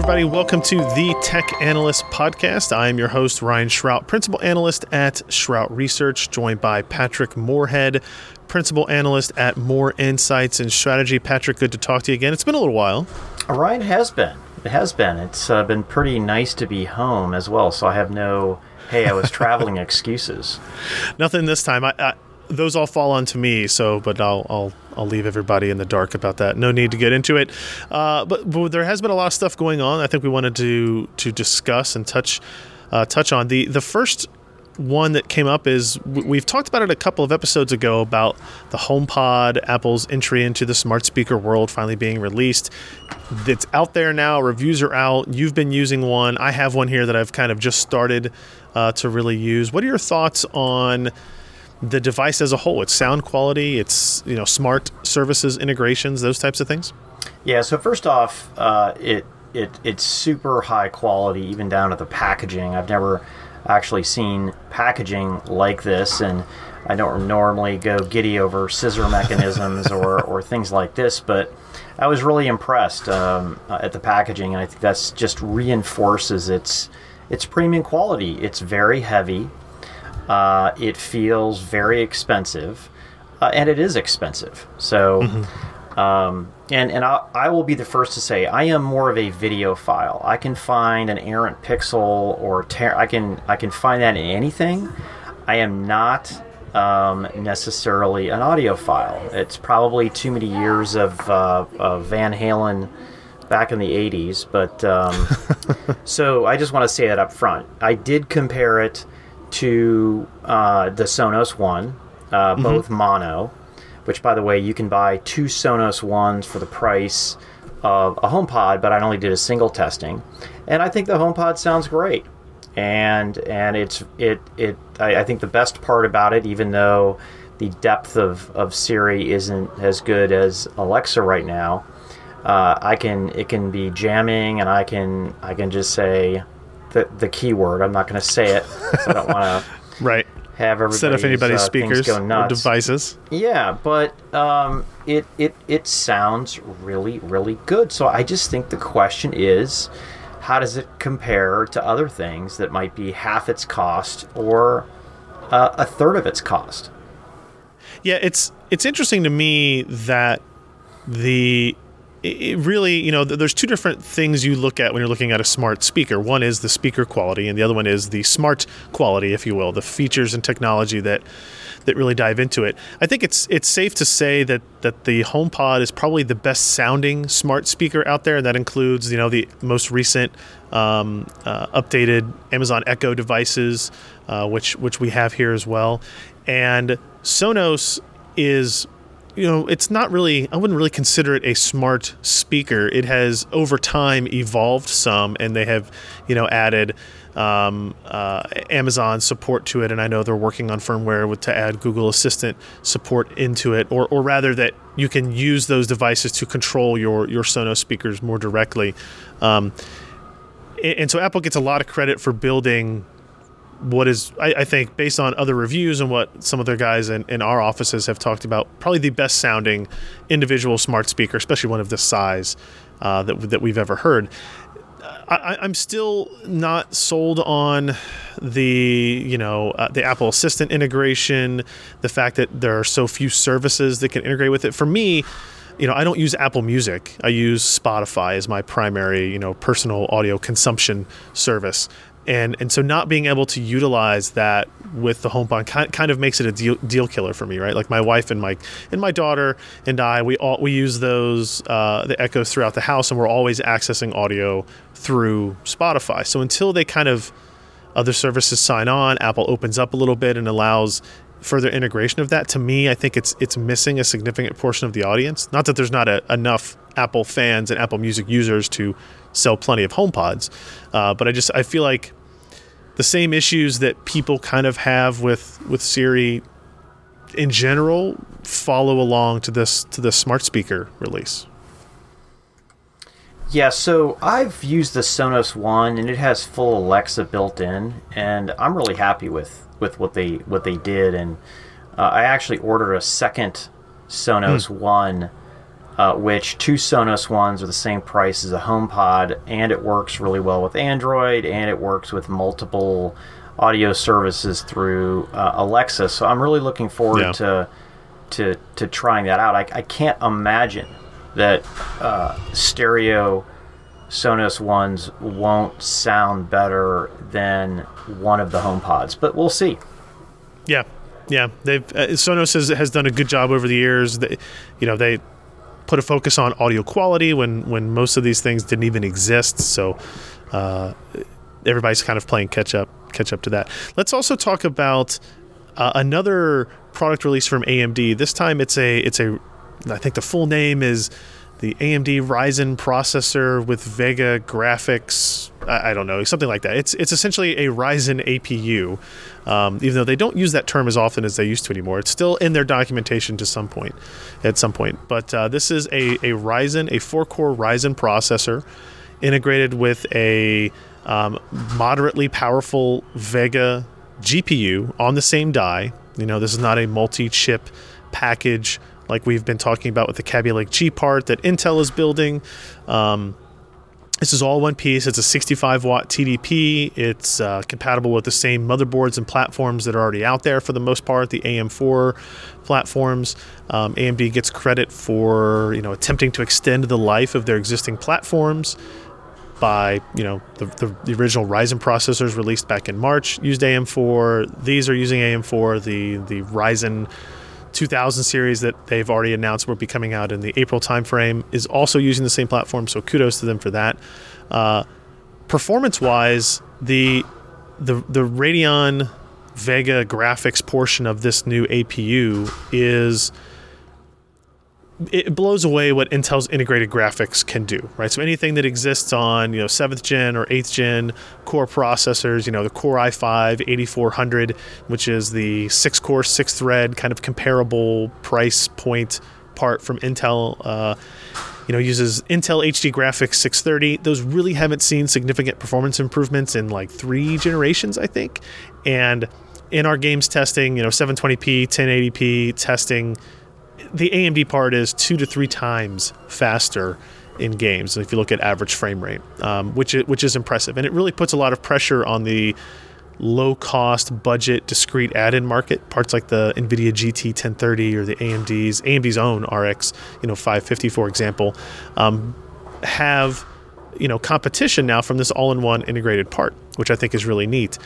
everybody. Welcome to the Tech Analyst Podcast. I am your host, Ryan Shrout, Principal Analyst at Shrout Research, joined by Patrick Moorhead, Principal Analyst at Moor Insights and Strategy. Patrick, good to talk to you again. It's been a little while. Ryan has been. It has been. It's uh, been pretty nice to be home as well, so I have no, hey, I was traveling excuses. Nothing this time. I, I those all fall onto me. So, but I'll I'll I'll leave everybody in the dark about that. No need to get into it. Uh, but, but there has been a lot of stuff going on. I think we wanted to to discuss and touch uh, touch on the the first one that came up is we've talked about it a couple of episodes ago about the HomePod, Apple's entry into the smart speaker world finally being released. It's out there now. Reviews are out. You've been using one. I have one here that I've kind of just started uh, to really use. What are your thoughts on? The device as a whole, its sound quality, its you know smart services integrations, those types of things? Yeah. So first off, uh, it it it's super high quality, even down to the packaging. I've never actually seen packaging like this, and I don't normally go giddy over scissor mechanisms or or things like this, but. I was really impressed um, at the packaging, and I think that's just reinforces its its premium quality. It's very heavy. Uh, it feels very expensive, uh, and it is expensive. So, mm-hmm. um, and and I, I, will be the first to say I am more of a videophile. I can find an errant pixel or ter- I can I can find that in anything. I am not um, necessarily an audiophile. It's probably too many years of, uh, of Van Halen back in the 80s. But um, so I just want to say that up front. I did compare it to uh, the Sonos One, uh, mm-hmm. both mono, which, by the way, you can buy two Sonos Ones for the price of a HomePod, but I only did a single testing, and I think the HomePod sounds great. And and it's it it I, I think the best part about it, even though the depth of, of Siri isn't as good as Alexa right now, uh, I can it can be jamming, and I can I can just say the the keyword. I'm not going to say it. So I don't want to right have everybody set off anybody's uh, speakers or devices. Yeah, but um, it it it sounds really really good. So I just think the question is, how does it compare to other things that might be half its cost or uh, a third of its cost? Yeah, it's it's interesting to me that the it really, you know, there's two different things you look at when you're looking at a smart speaker. One is the speaker quality, and the other one is the smart quality, if you will, the features and technology that that really dive into it. I think it's it's safe to say that that the HomePod is probably the best sounding smart speaker out there, and that includes, you know, the most recent um, uh, updated Amazon Echo devices, uh, which which we have here as well, and Sonos is you know, it's not really, I wouldn't really consider it a smart speaker. It has over time evolved some, and they have, you know, added um, uh, Amazon support to it. And I know they're working on firmware with, to add Google Assistant support into it, or, or rather that you can use those devices to control your, your Sonos speakers more directly. Um, and so Apple gets a lot of credit for building what is I, I, think based on other reviews and what some of their guys in, in, our offices have talked about probably the best sounding individual smart speaker especially one of this size uh, that, that we've ever heard I, am still not sold on the you know uh, the Apple Assistant integration, the fact that there are so few services that can integrate with it. For me, you know, I don't use Apple Music. I use Spotify as my primary you know personal audio consumption service and and so not being able to utilize that with the HomePod kind, kind of makes it a deal, deal killer for me, right? Like my wife and my and my daughter and I, we all we use those uh, the Echoes throughout the house, and we're always accessing audio through Spotify. So until they kind of other services sign on, Apple opens up a little bit and allows further integration of that. To me, I think it's it's missing a significant portion of the audience. Not that there's not a, enough Apple fans and Apple Music users to sell plenty of HomePods, uh, but I just I feel like the same issues that people kind of have with with Siri in general follow along to this to the smart speaker release. Yeah, so I've used the Sonos One and it has full Alexa built in, and I'm really happy with with what they what they did. And uh, I actually ordered a second Sonos mm. One uh, which two Sonos ones are the same price as a HomePod, and it works really well with Android, and it works with multiple audio services through uh, Alexa. So I'm really looking forward Yeah. to to to trying that out. I, I can't imagine that uh, stereo Sonos ones won't sound better than one of the HomePods, but we'll see. Yeah, yeah. They've uh, Sonos has, has done a good job over the years. They, you know, they put a focus on audio quality when when most of these things didn't even exist. So uh, everybody's kind of playing catch up catch up to that. Let's also talk about uh, another product release from AMD. This time it's a it's a I think the full name is the AMD Ryzen processor with Vega graphics. I, I don't know, something like that. It's it's essentially a Ryzen APU, um, even though they don't use that term as often as they used to anymore. It's still in their documentation to some point, at some point. But uh, this is a a Ryzen, a four core Ryzen processor, integrated with a um, moderately powerful Vega GPU on the same die. You know, this is not a multi-chip package like we've been talking about with the Kaby Lake G part that Intel is building. Um, this is all one piece. It's a 65 watt TDP. It's uh, compatible with the same motherboards and platforms that are already out there for the most part. The AM4 platforms. Um, AMD gets credit for you know attempting to extend the life of their existing platforms by you know the, the, the original Ryzen processors released back in March used AM4. These are using AM4. The the Ryzen 2000 series that they've already announced will be coming out in the April timeframe is also using the same platform. So kudos to them for that. Uh, performance wise, the the the Radeon Vega graphics portion of this new APU is it blows away what Intel's integrated graphics can do, right? So anything that exists on, you know, 7th gen or 8th gen core processors, you know, the Core i5 8400, which is the 6 core, 6 thread kind of comparable price point part from Intel, uh, you know, uses Intel HD Graphics 630. Those really haven't seen significant performance improvements in like three generations, I think. And in our games testing, you know, 720p, 1080p testing, the AMD part is two to three times faster in games if you look at average frame rate, um, which is, which is impressive, and it really puts a lot of pressure on the low cost budget discrete add-in market. Parts like the nvidia gt 1030 or the amd's amd's own rx you know 550 for example um, have you know competition now from this all-in-one integrated part which i think is really neat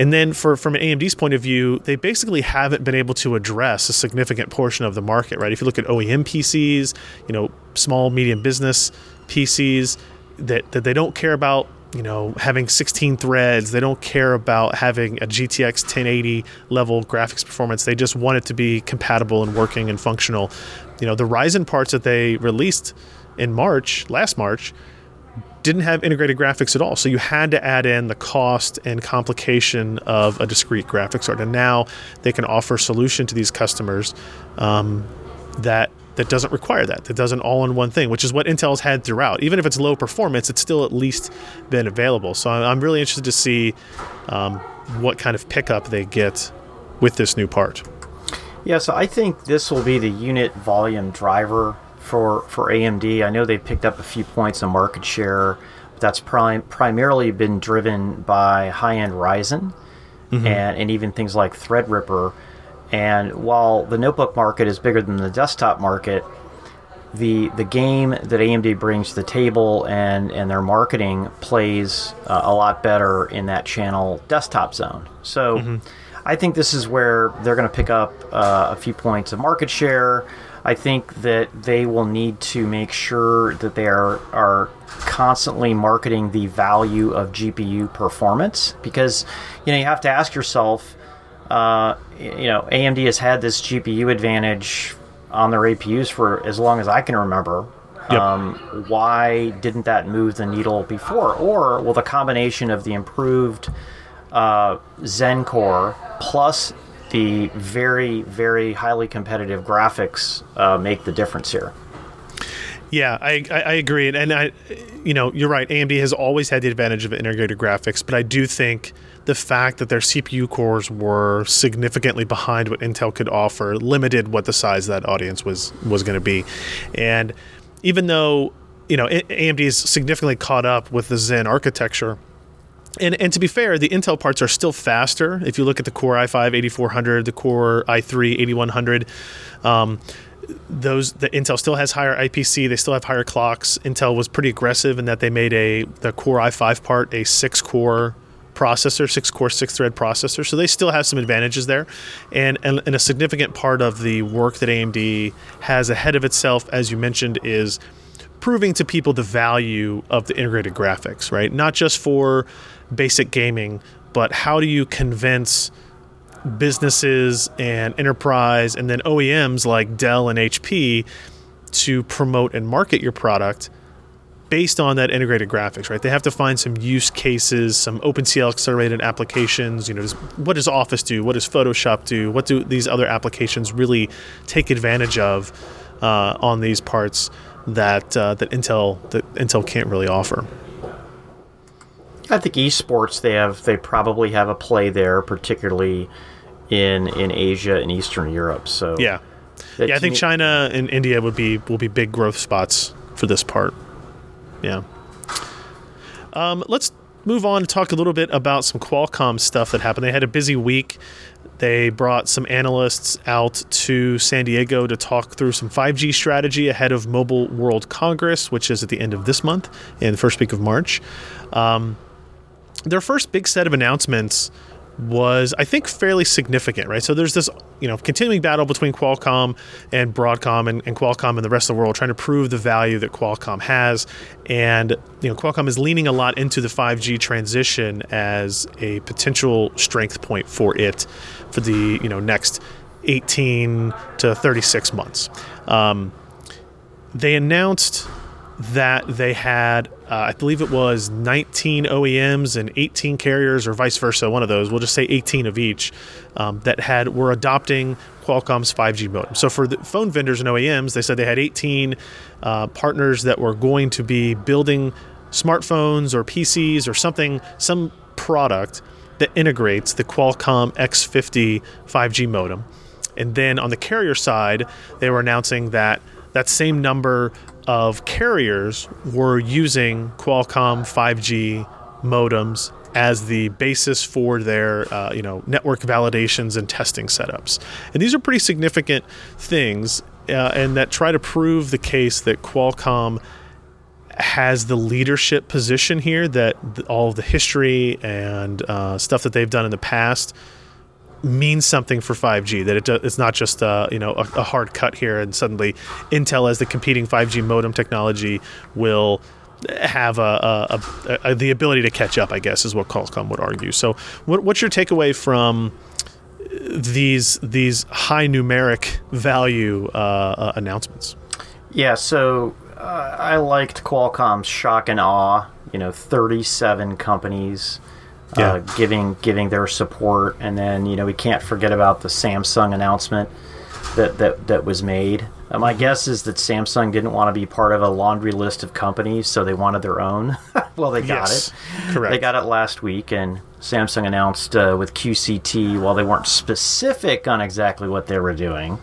and then for from AMD's point of view, they basically haven't been able to address a significant portion of the market, right? If you look at OEM PCs, you know, small medium business PCs that, that they don't care about, you know, having 16 threads, they don't care about having a GTX 1080 level graphics performance. They just want it to be compatible and working and functional. You know, the Ryzen parts that they released in March, last March, didn't have integrated graphics at all. So you had to add in the cost and complication of a discrete graphics card. And now they can offer a solution to these customers um, that that doesn't require that. That does an all-in-one thing, which is what Intel's had throughout. Even if it's low performance, it's still at least been available. So I'm really interested to see um, what kind of pickup they get with this new part. Yeah, so I think this will be the unit volume driver for for AMD. I know they've picked up a few points of market share, but that's prim- primarily been driven by high-end Ryzen and and even things like Threadripper. And while the notebook market is bigger than the desktop market, the the game that AMD brings to the table and and their marketing plays uh, a lot better in that channel desktop zone. So I think this is where they're going to pick up uh, a few points of market share. I think that they will need to make sure that they are are constantly marketing the value of GPU performance because you know you have to ask yourself uh, you know, AMD has had this GPU advantage on their APUs for as long as I can remember. Yep. Um, why didn't that move the needle before? Or will the combination of the improved uh, Zen Core plus the very, very highly competitive graphics uh, make the difference here? Yeah, I, I, agree, and, I, you know, you're right. AMD has always had the advantage of integrated graphics, but I do think the the fact that their CPU cores were significantly behind what Intel could offer limited what the size of that audience was was going to be. And even though you know AMD is significantly caught up with the Zen architecture, and, and to be fair, the Intel parts are still faster. If you look at the Core i5 8400, the Core i3 8100, um, those the Intel still has higher IPC. They still have higher clocks. Intel was pretty aggressive in that they made a the Core i5 part a six core processor, six core, six thread processor. So they still have some advantages there. And, and, and a significant part of the work that AMD has ahead of itself, as you mentioned, is proving to people the value of the integrated graphics, right? Not just for basic gaming, but how do you convince businesses and enterprise and then OEMs like Dell and HP to promote and market your product based on that integrated graphics, right? They have to find some use cases, some OpenCL accelerated applications. You know, what does Office do? What does Photoshop do? What do these other applications really take advantage of uh, on these parts that uh, that Intel that Intel can't really offer? I think esports they have they probably have a play there, particularly in in Asia and Eastern Europe. So yeah, yeah, I think China and India would be will be big growth spots for this part. Yeah. Um, let's move on to talk a little bit about some Qualcomm stuff that happened. They had a busy week. They brought some analysts out to San Diego to talk through some 5G strategy ahead of Mobile World Congress, which is at the end of this month in the first week of March. Um, their first big set of announcements was, I think, fairly significant, right? So there's this, you know, continuing battle between Qualcomm and Broadcom and, and, Qualcomm and the rest of the world trying to prove the value that Qualcomm has. And, you know, Qualcomm is leaning a lot into the 5G transition as a potential strength point for it for the, you know, next 18 to 36 months. Um, they announced that they had, uh, I believe it was 19 OEMs and 18 carriers, or vice versa, one of those. We'll just say 18 of each um, that had were adopting Qualcomm's 5G modem. So for the phone vendors and OEMs, they said they had 18 uh, partners that were going to be building smartphones or PCs or something, some product that integrates the Qualcomm X50 5G modem. And then on the carrier side, they were announcing that that same number of carriers were using Qualcomm 5G modems as the basis for their uh, you know network validations and testing setups. And these are pretty significant things, uh, and that try to prove the case that Qualcomm has the leadership position here. That all of the history and uh, stuff that they've done in the past means something for 5G. That it do, it's not just uh, you know a, a, hard cut here, and suddenly Intel as the competing 5G modem technology will have a, a, a, the ability to catch up. I guess is what Qualcomm would argue. So, what, what's your takeaway from these these high numeric value uh, uh, announcements? Yeah, so uh, I liked Qualcomm's shock and awe. You know, 37 companies yeah. uh, giving giving their support. And then you know we can't forget about the Samsung announcement that that that was made. Uh, my guess is that Samsung didn't want to be part of a laundry list of companies, so they wanted their own. well, they got yes, it. Correct. They got it last week, and Samsung announced uh, with QCT, while they weren't specific on exactly what they were doing,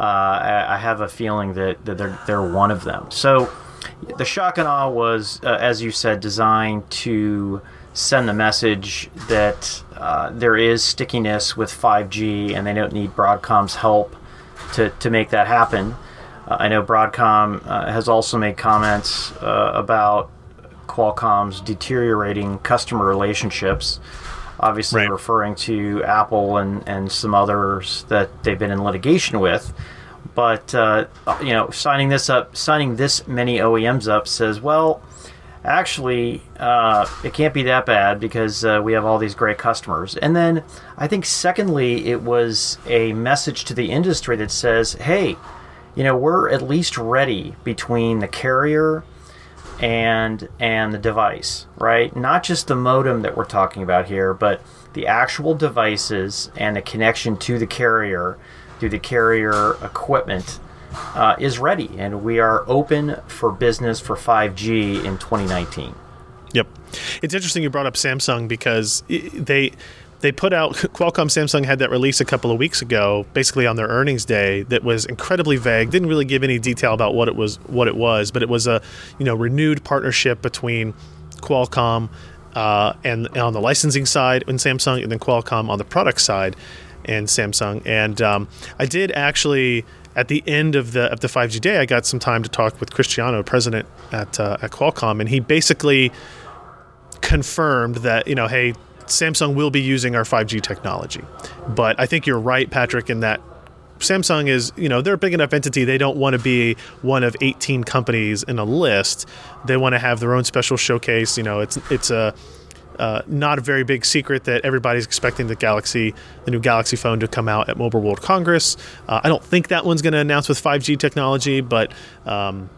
uh, I, I, have a feeling that, that they're, they're one of them. So the shock and awe was, uh, as you said, designed to send the message that uh, there is stickiness with 5G and they don't need Broadcom's help to, to make that happen. Uh, I know Broadcom uh, has also made comments uh, about Qualcomm's deteriorating customer relationships, obviously right. referring to Apple and, and some others that they've been in litigation with. But uh, you know, signing this up, signing this many OEMs up says, well, actually, uh, it can't be that bad because uh, we have all these great customers. And then I think, secondly, it was a message to the industry that says, hey, you know, we're at least ready between the carrier and and the device, right? Not just the modem that we're talking about here, but the actual devices and the connection to the carrier through the carrier equipment uh, is ready, and we are open for business for 5G in 2019. Yep. it's interesting you brought up Samsung because they they put out Qualcomm Samsung had that release a couple of weeks ago, basically on their earnings day, that was incredibly vague. Didn't really give any detail about what it was, what it was, but it was a you know renewed partnership between Qualcomm uh, and, and, on the licensing side in Samsung, and then Qualcomm on the product side and Samsung. And um, I did actually at the end of the of the 5G day, I got some time to talk with Cristiano, president at uh, at Qualcomm, and he basically confirmed that you know, hey, Samsung will be using our 5G technology. But I think you're right, Patrick, in that Samsung is, you know, they're a big enough entity. They don't want to be one of 18 companies in a list. They want to have their own special showcase. You know, it's it's a uh, not a very big secret that everybody's expecting the Galaxy, the new Galaxy phone, to come out at Mobile World Congress. Uh, I don't think that one's going to announce with 5G technology, but um,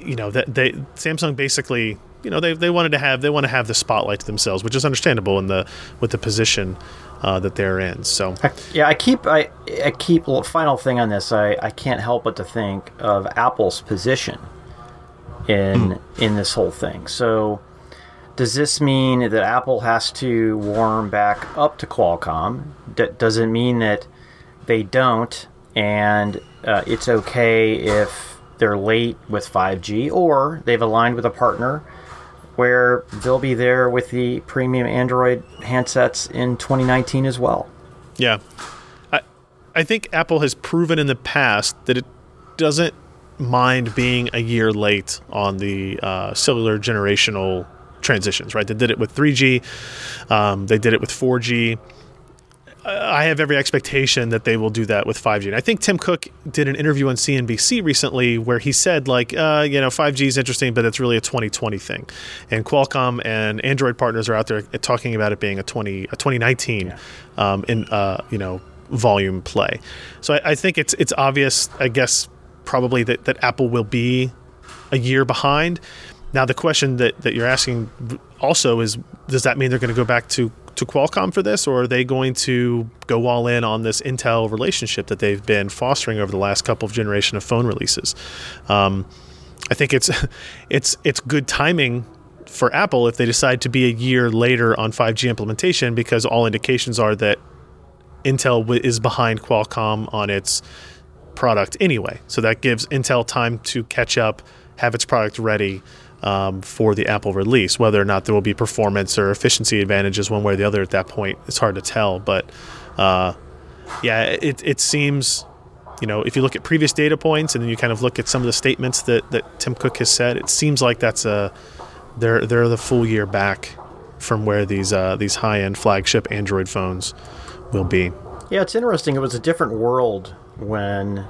you know that they Samsung basically you know they, they wanted to have they want to have the spotlight to themselves, which is understandable in the with the position uh, that they're in. So yeah, I keep I I keep final thing on this. I, I can't help but to think of Apple's position in mm. in this whole thing. So does this mean that Apple has to warm back up to Qualcomm? D- does it mean that they don't, and uh, it's okay if they're late with 5G, or they've aligned with a partner? where they'll be there with the premium Android handsets in 2019 as well. Yeah. I, I think Apple has proven in the past that it doesn't mind being a year late on the uh, cellular generational transitions, right? They did it with 3G, um, they did it with 4G. I have every expectation that they will do that with 5G. And I think Tim Cook did an interview on CNBC recently where he said, like, uh, you know, 5G is interesting, but it's really a 2020 thing. And Qualcomm and Android partners are out there talking about it being a 20 a 2019 yeah. um, in uh, you know volume play. So I, I think it's it's obvious, I guess, probably that that Apple will be a year behind. Now the question that, that you're asking also is, does that mean they're going to go back to to Qualcomm for this, or are they going to go all in on this Intel relationship that they've been fostering over the last couple of generation of phone releases? Um, I think it's it's it's good timing for Apple if they decide to be a year later on 5G implementation, because all indications are that Intel is behind Qualcomm on its product anyway. So that gives Intel time to catch up, have its product ready um, for the Apple release. Whether or not there will be performance or efficiency advantages one way or the other at that point, it's hard to tell. But uh, yeah, it, it seems, you know, if you look at previous data points and then you kind of look at some of the statements that, that Tim Cook has said, it seems like that's a they're they're the full year back from where these uh, these high end flagship Android phones will be. Yeah, it's interesting. It was a different world when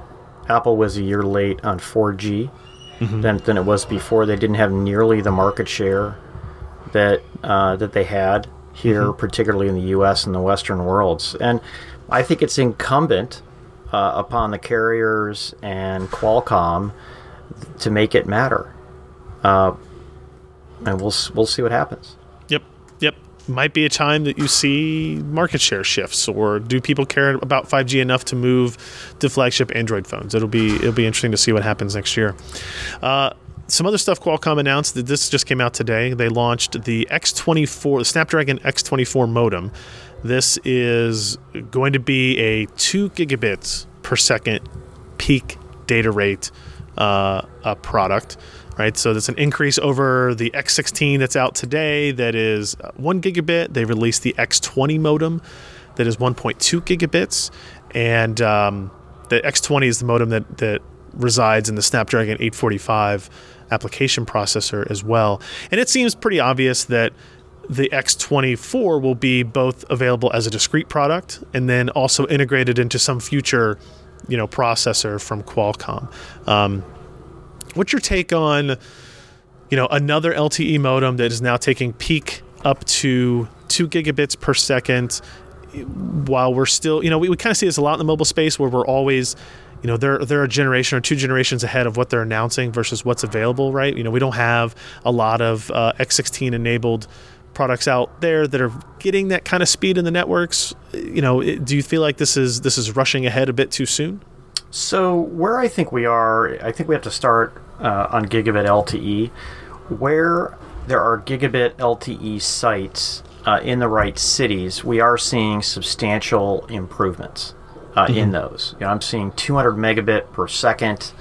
Apple was a year late on 4G mm-hmm. than, than it was before. They didn't have nearly the market share that uh, that they had here, mm-hmm. particularly in the U.S. and the Western worlds. And I think it's incumbent uh, upon the carriers and Qualcomm to make it matter. Uh, and we'll we'll see what happens might be a time that you see market share shifts, or do people care about 5G enough to move to flagship Android phones? It'll be it'll be interesting to see what happens next year. Uh, some other stuff Qualcomm announced that this just came out today. They launched the X24, the Snapdragon X24 modem. This is going to be a two gigabits per second peak data rate uh, product right? So that's an increase over the X16 that's out today that is uh, one gigabit. They released the X20 modem that is 1.2 gigabits, and um, the X20 is the modem that that resides in the Snapdragon 845 application processor as well. And it seems pretty obvious that the X24 will be both available as a discrete product and then also integrated into some future, you know, processor from Qualcomm. Um, What's your take on, you know, another LTE modem that is now taking peak up to two gigabits per second? While we're still, you know, we, we kind of see this a lot in the mobile space where we're always, you know, they're they're a generation or two generations ahead of what they're announcing versus what's available, right? You know, we don't have a lot of uh, X16 enabled products out there that are getting that kind of speed in the networks. You know, do you feel like this is this is rushing ahead a bit too soon? So where I think we are, I think we have to start uh, on gigabit LTE. Where there are gigabit LTE sites uh, in the right cities, we are seeing substantial improvements uh, in those. You know, I'm seeing 200 megabit per second,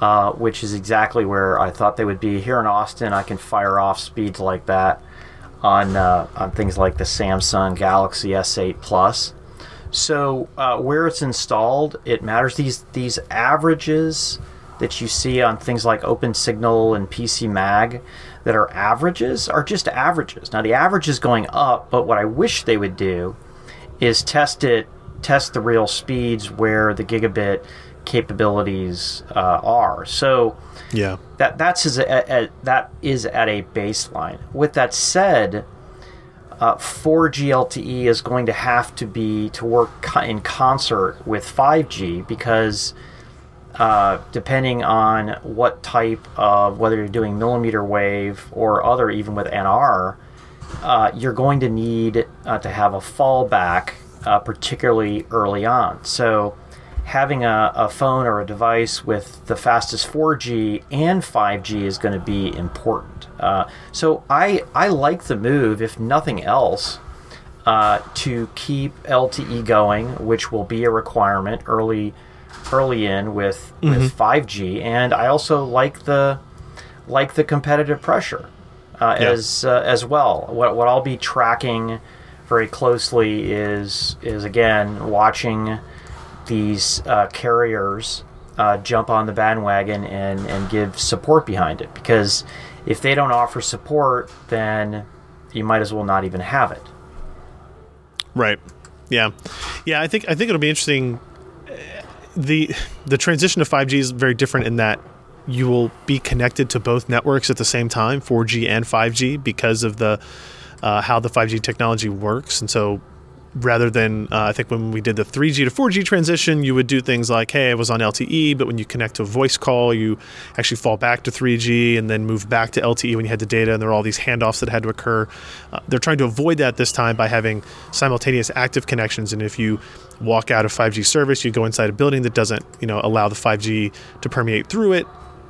uh, which is exactly where I thought they would be. Here in Austin, I can fire off speeds like that on uh, on things like the Samsung Galaxy S8 Plus. So uh, where it's installed, it matters. These these averages that you see on things like OpenSignal and PC Mag that are averages are just averages. Now the average is going up, but what I wish they would do is test it, test the real speeds where the gigabit capabilities uh, are. So Yeah. that that's is a, a, that is at a baseline. With that said, uh, 4G LTE is going to have to be to work in concert with 5G because uh, depending on what type of whether you're doing millimeter wave or other, even with NR, uh, you're going to need uh, to have a fallback, uh, particularly early on. So, having a, a phone or a device with the fastest 4G and 5G is going to be important. Uh, so, I I like the move, if nothing else, uh, to keep LTE going, which will be a requirement early early in with with 5G, and I also like the like the competitive pressure uh, Yeah. as uh, as well. What what I'll be tracking very closely is is again watching these uh, carriers uh, jump on the bandwagon and and give support behind it because if they don't offer support, then you might as well not even have it. Right. Yeah. Yeah. I think I think it'll be interesting. The The transition to five G is very different in that you will be connected to both networks at the same time, 4G and 5G, because of the uh, how the 5G technology works. And so, rather than uh, I think when we did the 3G to 4G transition, you would do things like, hey, I was on LTE, but when you connect to a voice call, you actually fall back to 3G and then move back to LTE when you had the data, and there are all these handoffs that had to occur. Uh, they're trying to avoid that this time by having simultaneous active connections, and if you walk out of 5G service, you go inside a building that doesn't, you know, allow the 5G to permeate through it.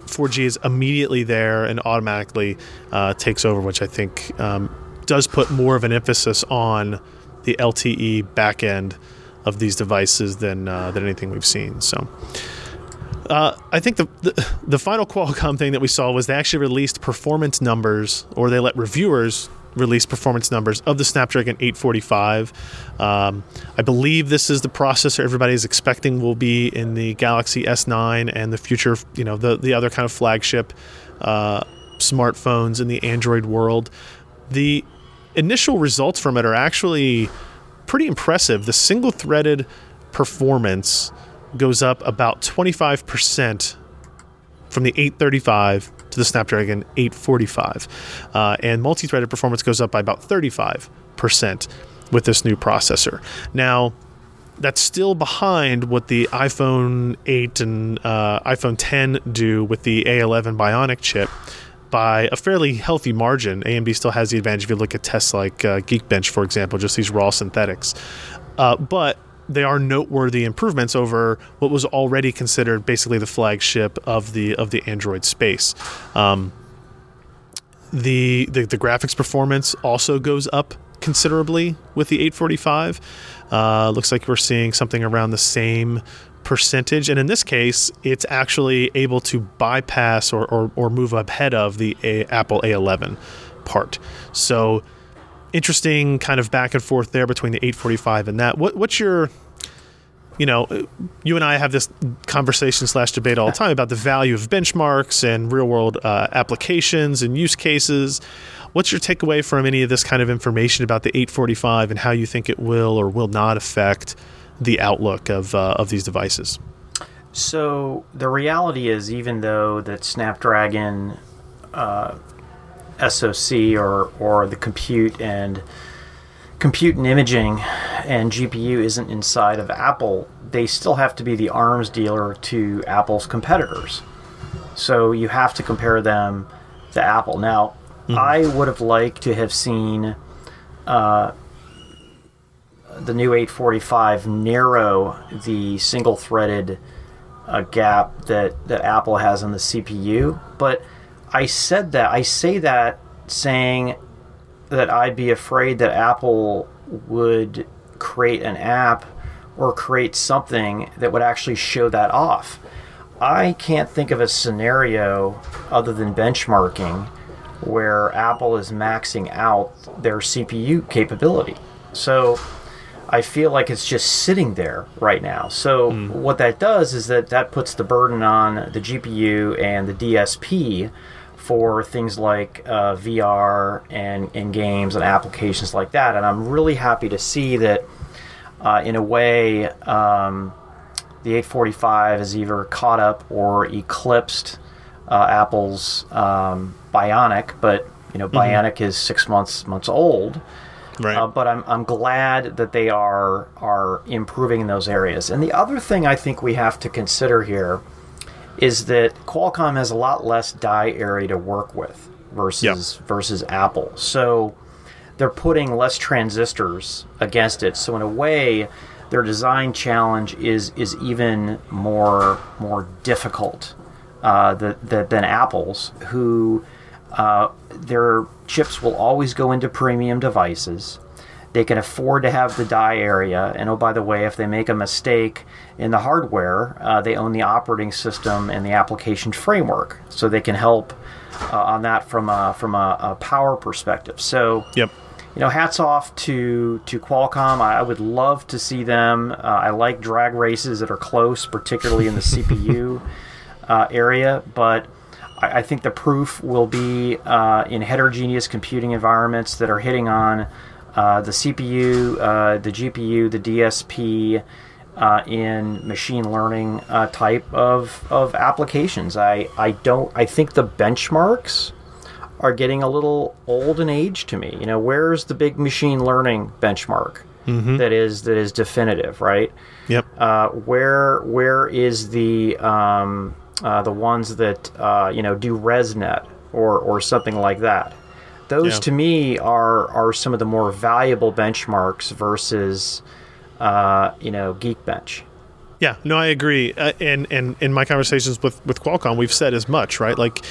4G is immediately there and automatically uh, takes over, which I think um, does put more of an emphasis on the LTE back end of these devices than uh, than anything we've seen. So. Uh, I think the, the the final Qualcomm thing that we saw was they actually released performance numbers, or they let reviewers release performance numbers of the Snapdragon 845. Um, I believe this is the processor everybody is expecting will be in the Galaxy S9 and the future, you know, the the other kind of flagship uh, smartphones in the Android world. The initial results from it are actually pretty impressive. The single threaded performance goes up about 25% from the 835 to the Snapdragon 845. Uh, and multi threaded performance goes up by about 35% with this new processor. Now, that's still behind what the iPhone 8 and uh, iPhone 10 do with the A11 Bionic chip by a fairly healthy margin. AMD still has the advantage if you look at tests like uh, Geekbench, for example, just these raw synthetics. Uh, but they are noteworthy improvements over what was already considered basically the flagship of the of the Android space. Um, the, the the graphics performance also goes up considerably with the 845. Uh, looks like we're seeing something around the same percentage, and in this case, it's actually able to bypass or, or, or move ahead of the A- Apple A11 part. So interesting kind of back and forth there between the 845 and that. What, what's your you know, you and I have this conversation slash debate all the time about the value of benchmarks and real world uh, applications and use cases. What's your takeaway from any of this kind of information about the 845 and how you think it will or will not affect the outlook of uh, of these devices? So the reality is, even though that Snapdragon uh, SoC or or the compute and compute and imaging and GPU isn't inside of Apple, they still have to be the arms dealer to Apple's competitors. So you have to compare them to Apple. Now, I would have liked to have seen uh, the new 845 narrow the single threaded uh, gap that, that Apple has on the CPU. But I said that, I say that saying that I'd be afraid that Apple would create an app or create something that would actually show that off. I can't think of a scenario other than benchmarking where Apple is maxing out their CPU capability. So I feel like it's just sitting there right now. So mm. what that does is that that puts the burden on the GPU and the DSP for things like uh, VR and, and games and applications like that. And I'm really happy to see that, uh, in a way, um, the 845 has either caught up or eclipsed uh, Apple's um, Bionic. But you know, mm-hmm. Bionic mm-hmm. is six months months old. Right. Uh, but I'm, I'm glad that they are are improving in those areas. And the other thing I think we have to consider here is that Qualcomm has a lot less die area to work with versus yep. versus Apple. So they're putting less transistors against it. So in a way, their design challenge is is even more more difficult uh, the, the, than Apple's, who uh, their chips will always go into premium devices. They can afford to have the die area. And oh, by the way, if they make a mistake in the hardware, uh, they own the operating system and the application framework, so they can help uh, on that from a, from a, a, power perspective. So, yep. You know, hats off to to Qualcomm. I, I would love to see them. Uh, I like drag races that are close, particularly in the CPU uh, area, but I, I, think the proof will be uh, in heterogeneous computing environments that are hitting on uh, the CPU, uh, the GPU, the DSP. Uh, in machine learning uh, type of, of applications, I, I don't I think the benchmarks are getting a little old in age to me. You know, where's the big machine learning benchmark mm-hmm. that is that is definitive, right? Yep. Uh, where where is the um, uh, the ones that uh, you know do ResNet or or something like that. Those yeah. to me are are some of the more valuable benchmarks versus uh, you know Geekbench. Yeah, no, I agree. Uh, and and in my conversations with with Qualcomm, we've said as much, right? Like,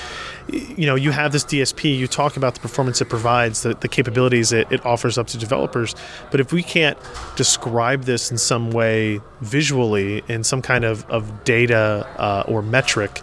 you know, you have this DSP, you talk about the performance it provides, the, the capabilities it, it offers up to developers. But if we can't describe this in some way visually in some kind of of data uh, or metric,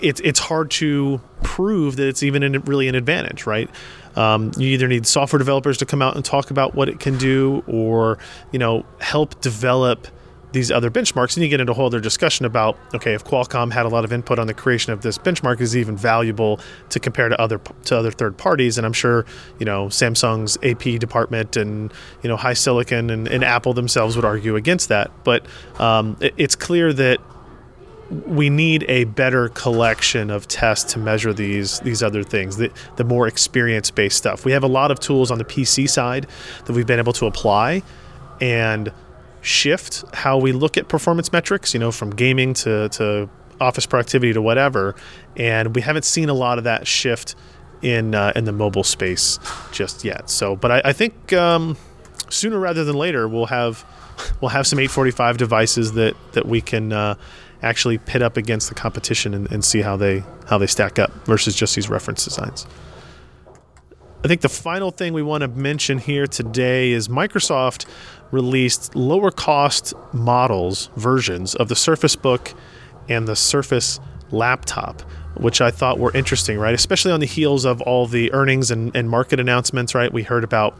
it's it's hard to prove that it's even in, really an advantage, right? Um, you either need software developers to come out and talk about what it can do, or you know, help develop these other benchmarks, and you get into a whole other discussion about okay, if Qualcomm had a lot of input on the creation of this benchmark, is even valuable to compare to other to other third parties? And I'm sure you know Samsung's AP department and you know HiSilicon and, and Apple themselves would argue against that. But um, it, it's clear that we need a better collection of tests to measure these these other things, the, the more experience based stuff. We have a lot of tools on the PC side that we've been able to apply, and shift how we look at performance metrics, you know, from gaming to, to office productivity to whatever. And we haven't seen a lot of that shift in uh, in the mobile space just yet. So, but I, I think um, sooner rather than later, we'll have we'll have some 845 devices that that we can uh, actually pit up against the competition and, and see how they how they stack up versus just these reference designs. I think the final thing we want to mention here today is Microsoft released lower cost models, versions of the Surface Book and the Surface laptop, which I thought were interesting, right? Especially on the heels of all the earnings and, and market announcements, right? We heard about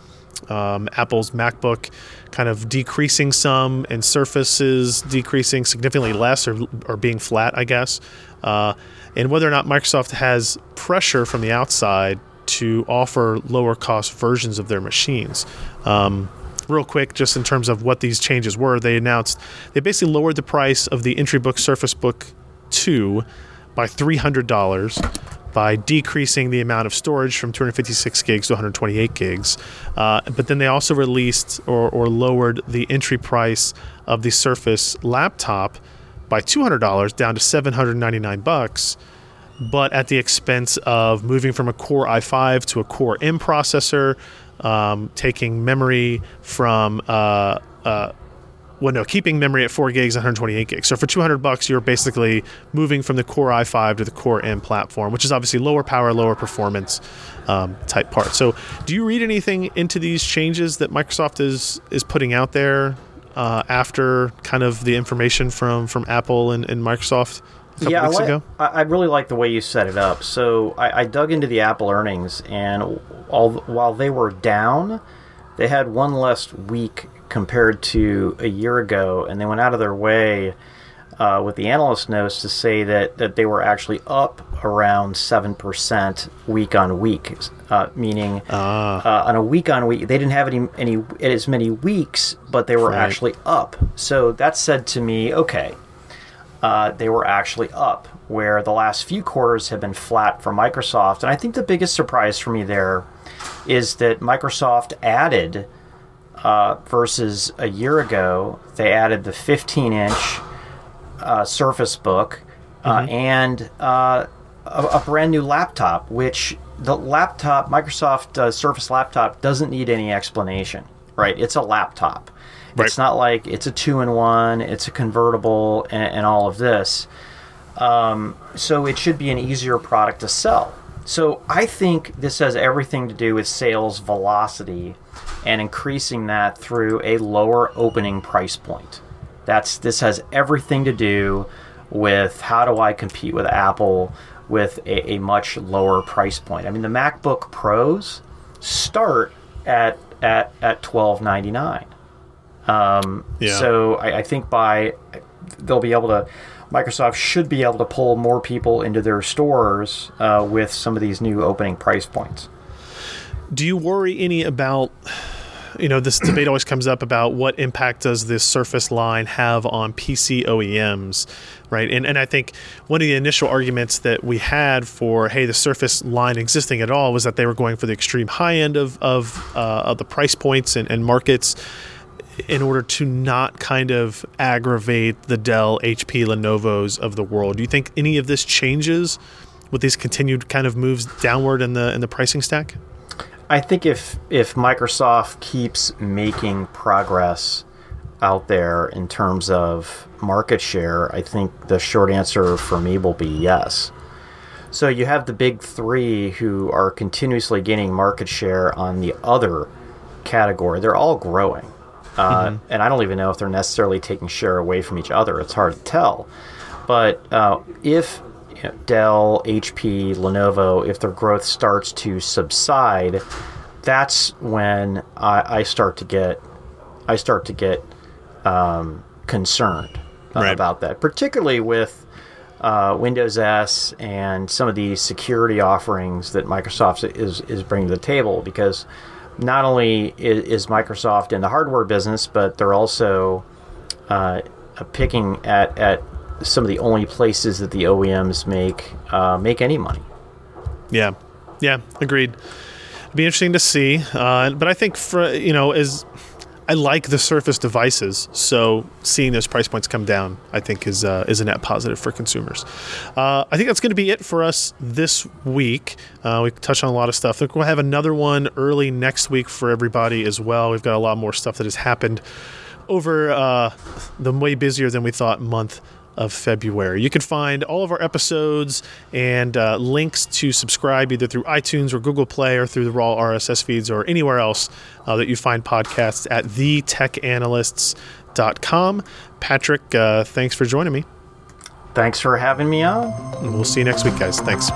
um, Apple's MacBook kind of decreasing some and Surfaces decreasing significantly less or, or being flat, I guess. Uh, and whether or not Microsoft has pressure from the outside to offer lower cost versions of their machines. Um, real quick, just in terms of what these changes were, they announced they basically lowered the price of the entry book Surface Book 2 by $300 by decreasing the amount of storage from 256 gigs to 128 gigs. Uh, but then they also released or, or lowered the entry price of the Surface laptop by $200 down to 799 bucks but at the expense of moving from a Core i5 to a Core M processor, um, taking memory from uh, uh, well, no, keeping memory at four gigs, 128 gigs. So for 200 bucks, you're basically moving from the Core i5 to the Core M platform, which is obviously lower power, lower performance um, type part. So, do you read anything into these changes that Microsoft is is putting out there uh, after kind of the information from from Apple and, and Microsoft? Yeah, I, like, ago? I really like the way you set it up. So I, I dug into the Apple earnings, and all, while they were down, they had one less week compared to a year ago, and they went out of their way uh, with the analyst notes to say that, that they were actually up around seven percent week on week, uh, meaning Ah. uh, on a week on week they didn't have any any as many weeks, but they were Right. actually up. So that said to me, okay, uh, they were actually up, where the last few quarters have been flat for Microsoft. And I think the biggest surprise for me there is that Microsoft added, uh, versus a year ago, they added the 15 inch uh, Surface Book uh, and uh, a, a brand new laptop, which the laptop, Microsoft uh, Surface laptop, doesn't need any explanation, right? It's a laptop. Right. It's not like it's a two in one, it's a convertible, and, and all of this. Um, so it should be an easier product to sell. So I think this has everything to do with sales velocity and increasing that through a lower opening price point. That's this has everything to do with how do I compete with Apple with a, a much lower price point. I mean the MacBook Pros start at at at twelve ninety nine. Um, Yeah. So I, I think by they'll be able to. Microsoft should be able to pull more people into their stores uh, with some of these new opening price points. Do you worry any about, you know, this debate always comes up about what impact does this Surface line have on PC OEMs, right? And and I think one of the initial arguments that we had for hey the Surface line existing at all was that they were going for the extreme high end of of, uh, of the price points and, and markets in order to not kind of aggravate the Dell, HP, Lenovo's of the world. Do you think any of this changes with these continued kind of moves downward in the in the pricing stack? I think if if Microsoft keeps making progress out there in terms of market share, I think the short answer for me will be yes. So you have the big three who are continuously gaining market share on the other category. They're all growing. Uh, And I don't even know if they're necessarily taking share away from each other. It's hard to tell. But uh, if you know, Dell, HP, Lenovo, if their growth starts to subside, that's when I, I start to get I start to get um, concerned uh, Right. about that, particularly with uh, Windows S and some of the security offerings that Microsoft is is bringing to the table. Because not only is, is Microsoft in the hardware business, but they're also uh, picking at, at some of the only places that the OEMs make uh, make any money. Yeah, yeah, agreed. It'd be interesting to see, uh, but I think for you know, as I like the Surface devices, so seeing those price points come down, I think is uh, is a net positive for consumers. Uh, I think that's going to be it for us this week. Uh, we touched on a lot of stuff. We'll have another one early next week for everybody as well. We've got a lot more stuff that has happened over uh, the way busier than we thought month of February. You can find all of our episodes and uh, links to subscribe either through iTunes or Google Play or through the raw RSS feeds or anywhere else uh, that you find podcasts at thetechanalysts.com. Patrick, uh, thanks for joining me. Thanks for having me on. And we'll see you next week, guys. Thanks.